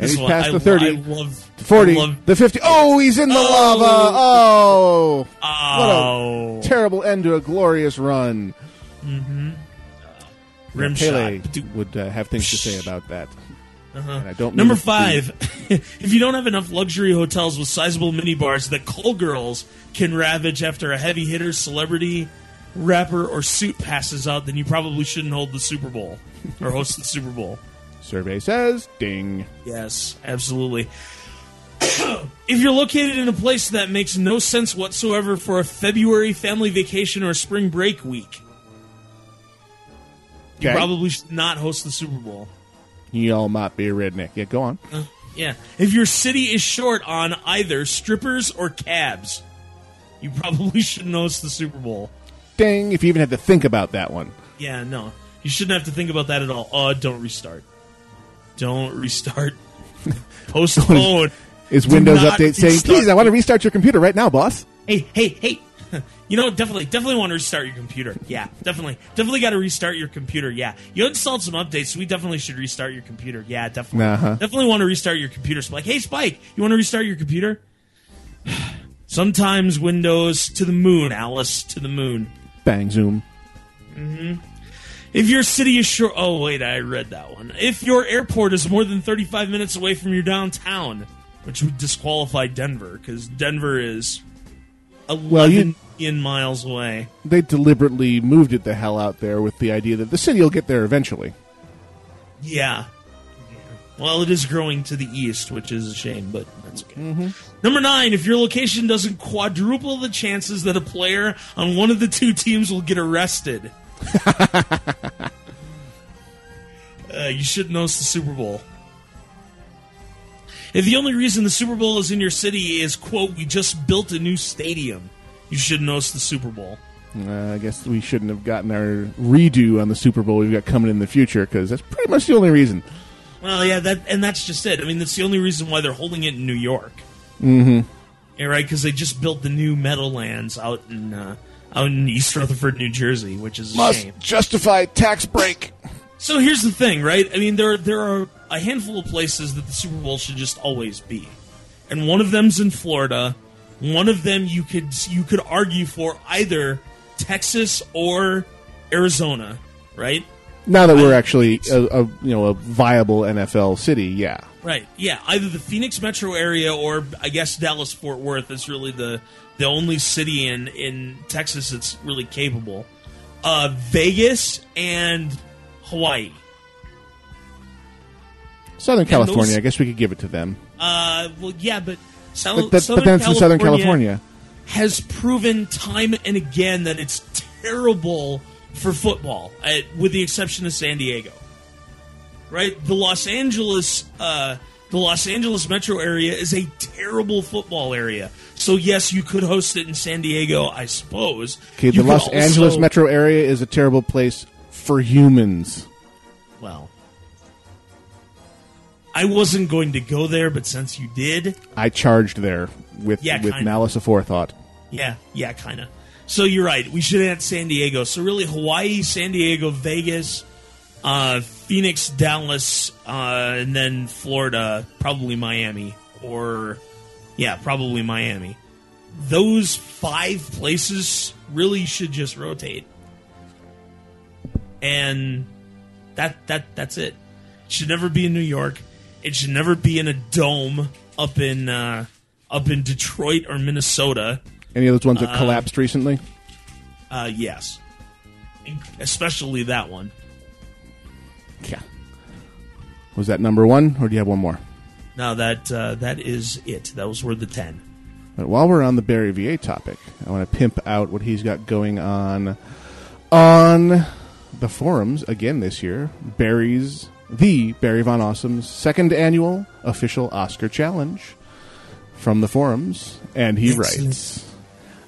And This he's past the lo- 30, I love, 40, I love, the 50. Oh, he's in the Oh. lava. Oh. oh, What a oh. terrible end to a glorious run. Mm-hmm. Rim Pele shot. Would uh, have things to say about that. Don't Number five, if you don't have enough luxury hotels with sizable minibars that call girls can ravage after a heavy hitter, celebrity, rapper, or suit passes out, then you probably shouldn't hold the Super Bowl or host the Super Bowl. Survey says ding. Yes, absolutely. if you're located in a place that makes no sense whatsoever for a February family vacation or spring break week, you probably should not host the Super Bowl. You all might be a redneck. Yeah, go on. Yeah. If your city is short on either strippers or cabs, you probably shouldn't host the Super Bowl. Dang, If you even had to think about that one. Yeah, no. You shouldn't have to think about that at all. Oh, don't restart. Don't restart. Postpone. Is Windows Update saying, restart please, I want to restart your computer right now, boss? hey, hey, hey. You know, definitely, definitely want to restart your computer. Yeah, definitely, definitely got to restart your computer. Yeah, you installed some updates, so we definitely should restart your computer. Yeah, definitely, Uh-huh. definitely want to restart your computer. So like, hey, Spike, you want to restart your computer? Sometimes Windows to the moon, Alice to the moon. Bang, zoom. If your city is short, oh wait, I read that one. If your airport is more than thirty-five minutes away from your downtown, which would disqualify Denver because Denver is Well, you- million miles away. They deliberately moved it the hell out there with the idea that the city will get there eventually. Yeah. Well, it is growing to the east, which is a shame, but that's okay. Number nine, if your location doesn't quadruple the chances that a player on one of the two teams will get arrested, uh, you shouldn't host the Super Bowl. If the only reason the Super Bowl is in your city is, quote, we just built a new stadium, you shouldn't host the Super Bowl. Uh, I guess we shouldn't have gotten our redo on the Super Bowl we've got coming in the future because that's pretty much the only reason. Well, yeah, that and that's just it. I mean, that's the only reason why they're holding it in New York. Mm-hmm. Yeah, right, because they just built the new Meadowlands out in uh, out in East Rutherford, New Jersey, which is a Must shame. justify tax break. So here's the thing, right? I mean, there there are a handful of places that the Super Bowl should just always be, and one of them's in Florida. One of them you could you could argue for either Texas or Arizona, right? Now that we're actually a, a you know a viable NFL city, yeah. Right. Yeah. Either the Phoenix metro area or I guess Dallas Fort Worth is really the the only city in in Texas that's really capable. Uh, Vegas and Hawaii. Southern California, I guess we could give it to them. Uh, well, yeah, but, Sou- But, that, Southern but then it's in Southern California. has proven time and again that it's terrible for football, uh, with the exception of San Diego. Right, the Los Angeles, uh, the Los Angeles metro area is a terrible football area. So yes, you could host it in San Diego, I suppose. Okay, the Los also- Angeles metro area is a terrible place for humans. Well, I wasn't going to go there, but since you did, I charged there with Yeah, with kinda. malice aforethought. Yeah, yeah, kind of. So you're right. We should add San Diego. So really, Hawaii, San Diego, Vegas, uh, Phoenix, Dallas, uh, and then Florida, probably Miami, or yeah, probably Miami. Those five places really should just rotate, and that that that's it. It should never be in New York. It should never be in a dome up in uh, up in Detroit or Minnesota. Any of those ones that collapsed recently? Uh, yes, especially that one. Yeah. Was that number one, or do you have one more? Now that uh, that is it. Those were the ten. But while we're on the Barry VA topic, I want to pimp out what he's got going on on the forums again this year. Barry's the Barry Von Awesome's second annual official Oscar challenge from the forums, and he Excellent. writes.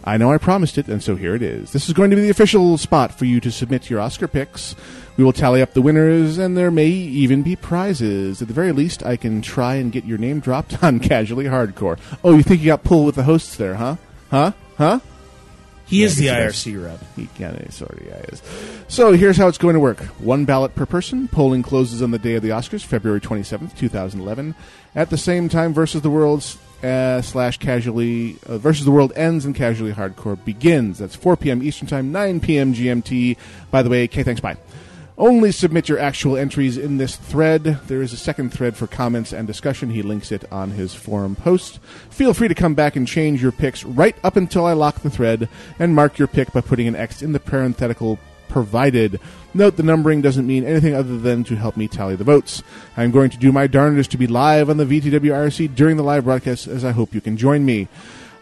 I know I promised it, and so here it is. This is going to be the official spot for you to submit your Oscar picks. We will tally up the winners, and there may even be prizes. At the very least, I can try and get your name dropped on Casually Hardcore. Oh, you think you got pulled with the hosts there, huh? Huh? Huh? He is the IRC rep. He kind of sort of yeah, is. So here's how it's going to work: one ballot per person. Polling closes on the day of the Oscars, February 27th, 2011. At the same time, versus the world's uh, slash casually uh, versus the world ends and casually hardcore begins. That's 4 p.m. Eastern Time, 9 p.m. GMT. By the way, okay, thanks, bye. Only submit your actual entries in this thread. There is a second thread for comments and discussion. He links it on his forum post. Feel free to come back and change your picks right up until I lock the thread and mark your pick by putting an X in the parenthetical provided. Note the numbering doesn't mean anything other than to help me tally the votes. I'm going to do my darndest to be live on the VTW IRC during the live broadcast, as I hope you can join me.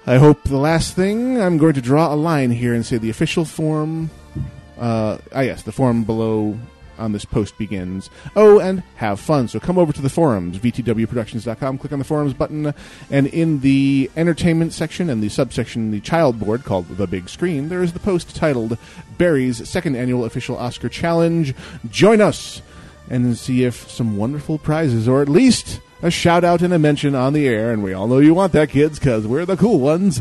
I hope the last thing, I'm going to draw a line here and say the official form. Uh, ah, yes, the form below on this post begins. Oh, and have fun. So come over to the forums, vtwproductions.com, click on the forums button, and in the entertainment section and the subsection, the child board called The Big Screen, there is the post titled Barry's Second Annual Official Oscar Challenge. Join us and see if some wonderful prizes, or at least a shout out and a mention on the air, and we all know you want that, kids, because we're the cool ones,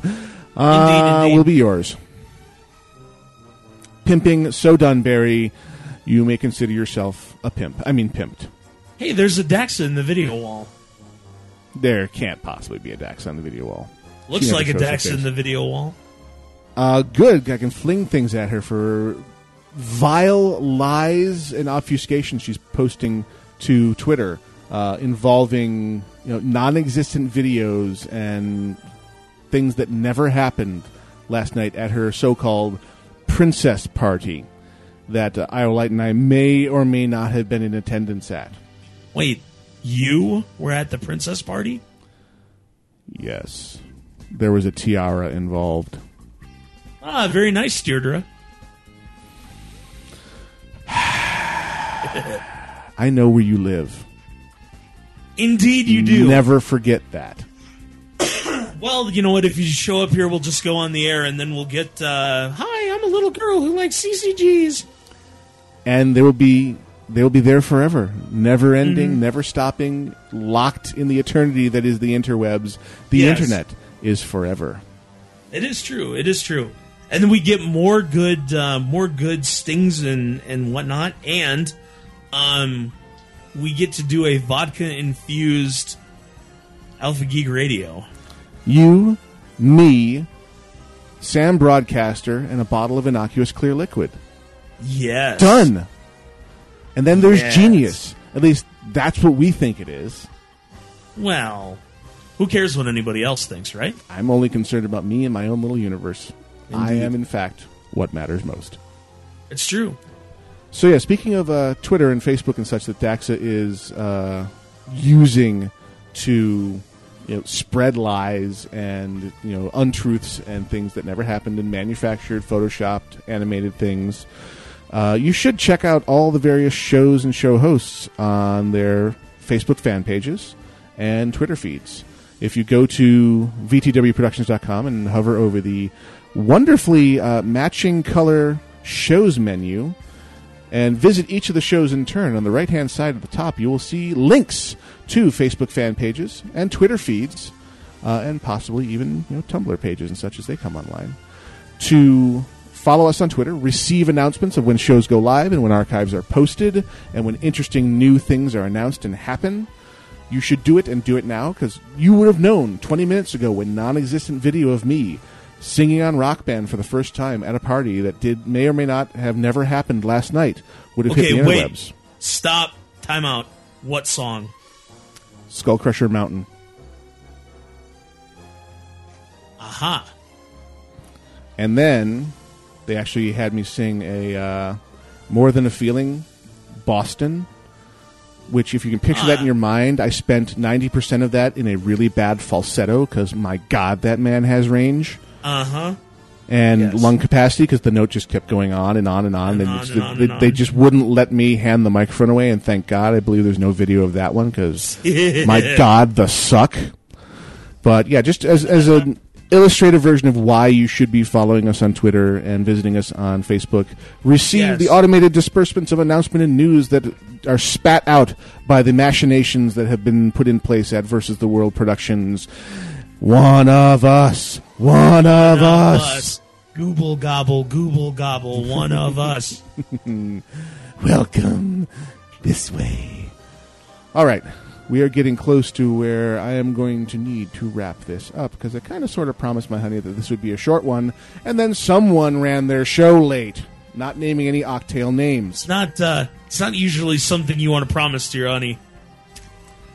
uh, indeed. will be yours. Pimping so done, Barry. You may consider yourself a pimp. I mean, pimped. Hey, there's a Daxa in the video wall. There can't possibly be a Dax on the video wall. Looks like a Daxa in the video wall. Uh, good. I can fling things at her for vile lies and obfuscation she's posting to Twitter uh, involving you know non-existent videos and things that never happened last night at her so-called princess party that uh, Iolite and I may or may not have been in attendance at. Wait, you were at the princess party? Yes, there was a tiara involved. Ah, very nice, Deirdre. I know where you live. Indeed, you do. Never forget that. Well, you know what? If you show up here, we'll just go on the air, and then we'll get. Uh, Hi, I'm a little girl who likes CCGs. and they will be they will be there forever, never ending, never stopping, locked in the eternity that is the interwebs. The Yes. internet is forever. It is true. It is true. And then we get more good, uh, more good stings and and whatnot, and um, we get to do a vodka infused Alpha Geek Radio. You, me, Sam Broadcaster, and a bottle of innocuous clear liquid. Yes, Done. And then there's Yes. genius. At least that's what we think it is. Well, who cares what anybody else thinks, right? I'm only concerned about me and my own little universe. I am, in fact, what matters most. It's true. So yeah, speaking of uh, Twitter and Facebook and such that Daxa is uh, using to you know spread lies and you know untruths and things that never happened and manufactured, photoshopped, animated things. Uh, you should check out all the various shows and show hosts on their Facebook fan pages and Twitter feeds. If you go to vtwproductions.com and hover over the wonderfully uh, matching color shows menu, and visit each of the shows in turn. On the right hand side at the top, you will see links to Facebook fan pages and Twitter feeds, uh, and possibly even you know Tumblr pages and such as they come online. To follow us on Twitter, receive announcements of when shows go live and when archives are posted, and when interesting new things are announced and happen. You should do it and do it now because you would have known 20 minutes ago when non existent video of me singing on Rock Band for the first time at a party that did may or may not have never happened last night would have hit Okay, the wait. interwebs. Stop. Time out. What song? Skull Crusher Mountain. Aha. And then they actually had me sing a uh, More Than a Feeling Boston, which, if you can picture that in your mind, I spent 90% of that in a really bad falsetto because, my God, that man has range. Uh huh. and Yes. lung capacity because the note just kept going on and on and on. And And on it's- and on they, and they just wouldn't let me hand the microphone away. And thank God, I believe there's no video of that one because my God, the suck. But yeah, just as as an illustrative version of why you should be following us on Twitter and visiting us on Facebook, receive Yes. the automated disbursements of announcement and news that are spat out by the machinations that have been put in place at Versus the World Productions. One of us. One of us. Google gobble, Google gobble, one of us. Welcome this way. All right. We are getting close to where I am going to need to wrap this up because I kind of sort of promised my honey that this would be a short one, and then someone ran their show late, not naming any Octale names. It's not. Uh, it's not usually something you want to promise to your honey.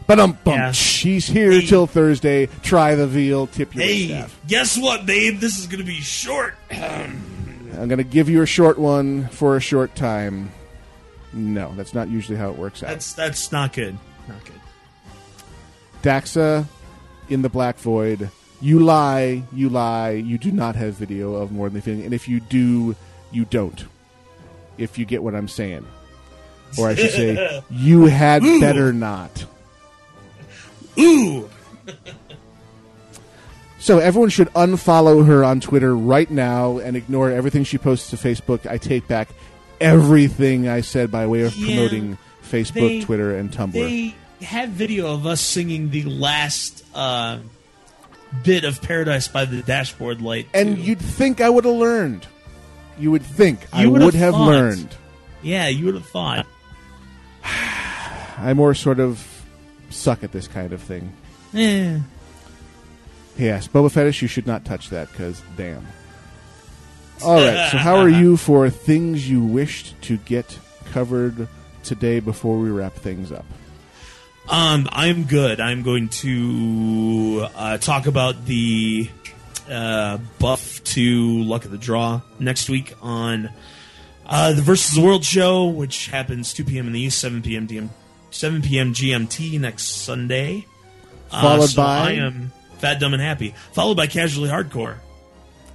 But um, Yeah. she's here Hey. till Thursday. Try the veal, tip your Hey, staff. guess what, babe? This is going to be short. I'm going to give you a short one for a short time. No, that's not usually how it works out. That's that's not good. Not good. Daxa in the Black Void. You lie, you lie. You do not have video of more than the feeling, and if you do, you don't. If you get what I'm saying, or I should say, you had better not. Ooh. So everyone should unfollow her on Twitter right now and ignore everything she posts to Facebook. I take back everything I said by way of Yeah. promoting Facebook, They- Twitter, and Tumblr. They have video of us singing the last uh, bit of Paradise by the Dashboard Light. and too. you'd think I would have learned. You would think I You would would have have learned. yeah, you would have thought. I more sort of suck at this kind of thing. Eh. Yes, Boba Fetish, you should not touch that because damn. All right, so how are you for things you wished to get covered today before we wrap things up? Um, I'm good. I'm going to uh, talk about the uh, buff to Luck of the Draw next week on uh, the Versus the World show, which happens 2 p.m. in the East, 7 p.m. DM, 7 p.m. GMT next Sunday. Uh, Followed so by? I am fat, dumb, and happy. Followed by Casually Hardcore.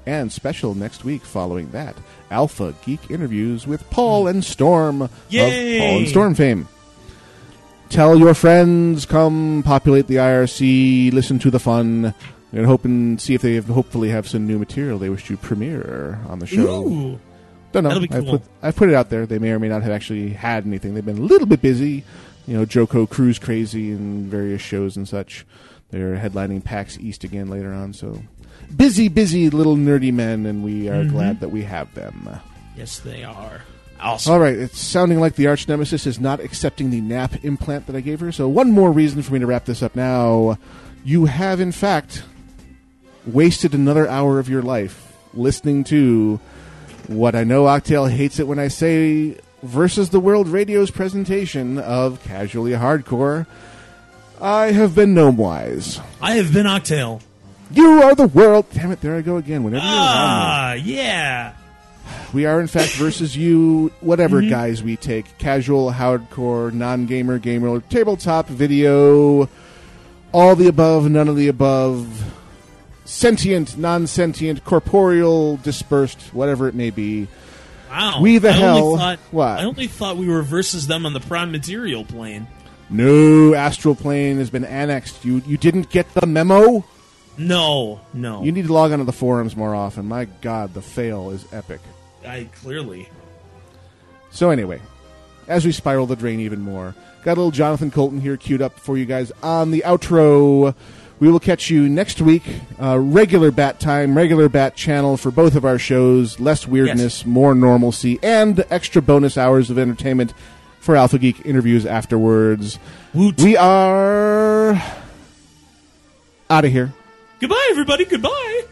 And special next week following that, Alpha Geek interviews with Paul and Storm Yay! of Paul and Storm fame. Tell your friends, come populate the IRC, listen to the fun, and hope and see if they have, hopefully have some new material they wish to premiere on the show. Ooh. Don't know. I've cool. put I've put it out there. They may or may not have actually had anything. They've been a little bit busy. You know, JoCo Cruise Crazy and various shows and such. They're headlining PAX East again later on. So busy, busy little nerdy men, and we are Mm-hmm. glad that we have them. Yes, they are. Awesome. All right, it's sounding like the arch nemesis is not accepting the nap implant that I gave her. So one more reason for me to wrap this up now. You have, in fact, wasted another hour of your life listening to what I know Octale hates it when I say versus the World Radio's presentation of Casually Hardcore. I have been Gnomewise. I have been Octale. You are the world. Damn it, there I go again. Whenever you're around me. Ah, yeah. We are, in fact, versus you, whatever guys we take casual, hardcore, non gamer, gamer, tabletop, video, all the above, none of the above, sentient, non sentient, corporeal, dispersed, whatever it may be. Wow. We the I hell- Thought, what? I only thought we were versus them on the prime material plane. No astral plane has been annexed. You you didn't get the memo? No, no. You need to log onto the forums more often. My god, the fail is epic. I clearly. So anyway, as we spiral the drain even more, got a little Jonathan Coulton here queued up for you guys on the outro. We will catch you next week. Uh, regular bat time, regular bat channel for both of our shows. Less weirdness, more normalcy, and extra bonus hours of entertainment for Alpha Geek interviews afterwards. Woot. We are out of here. Goodbye, everybody. Goodbye.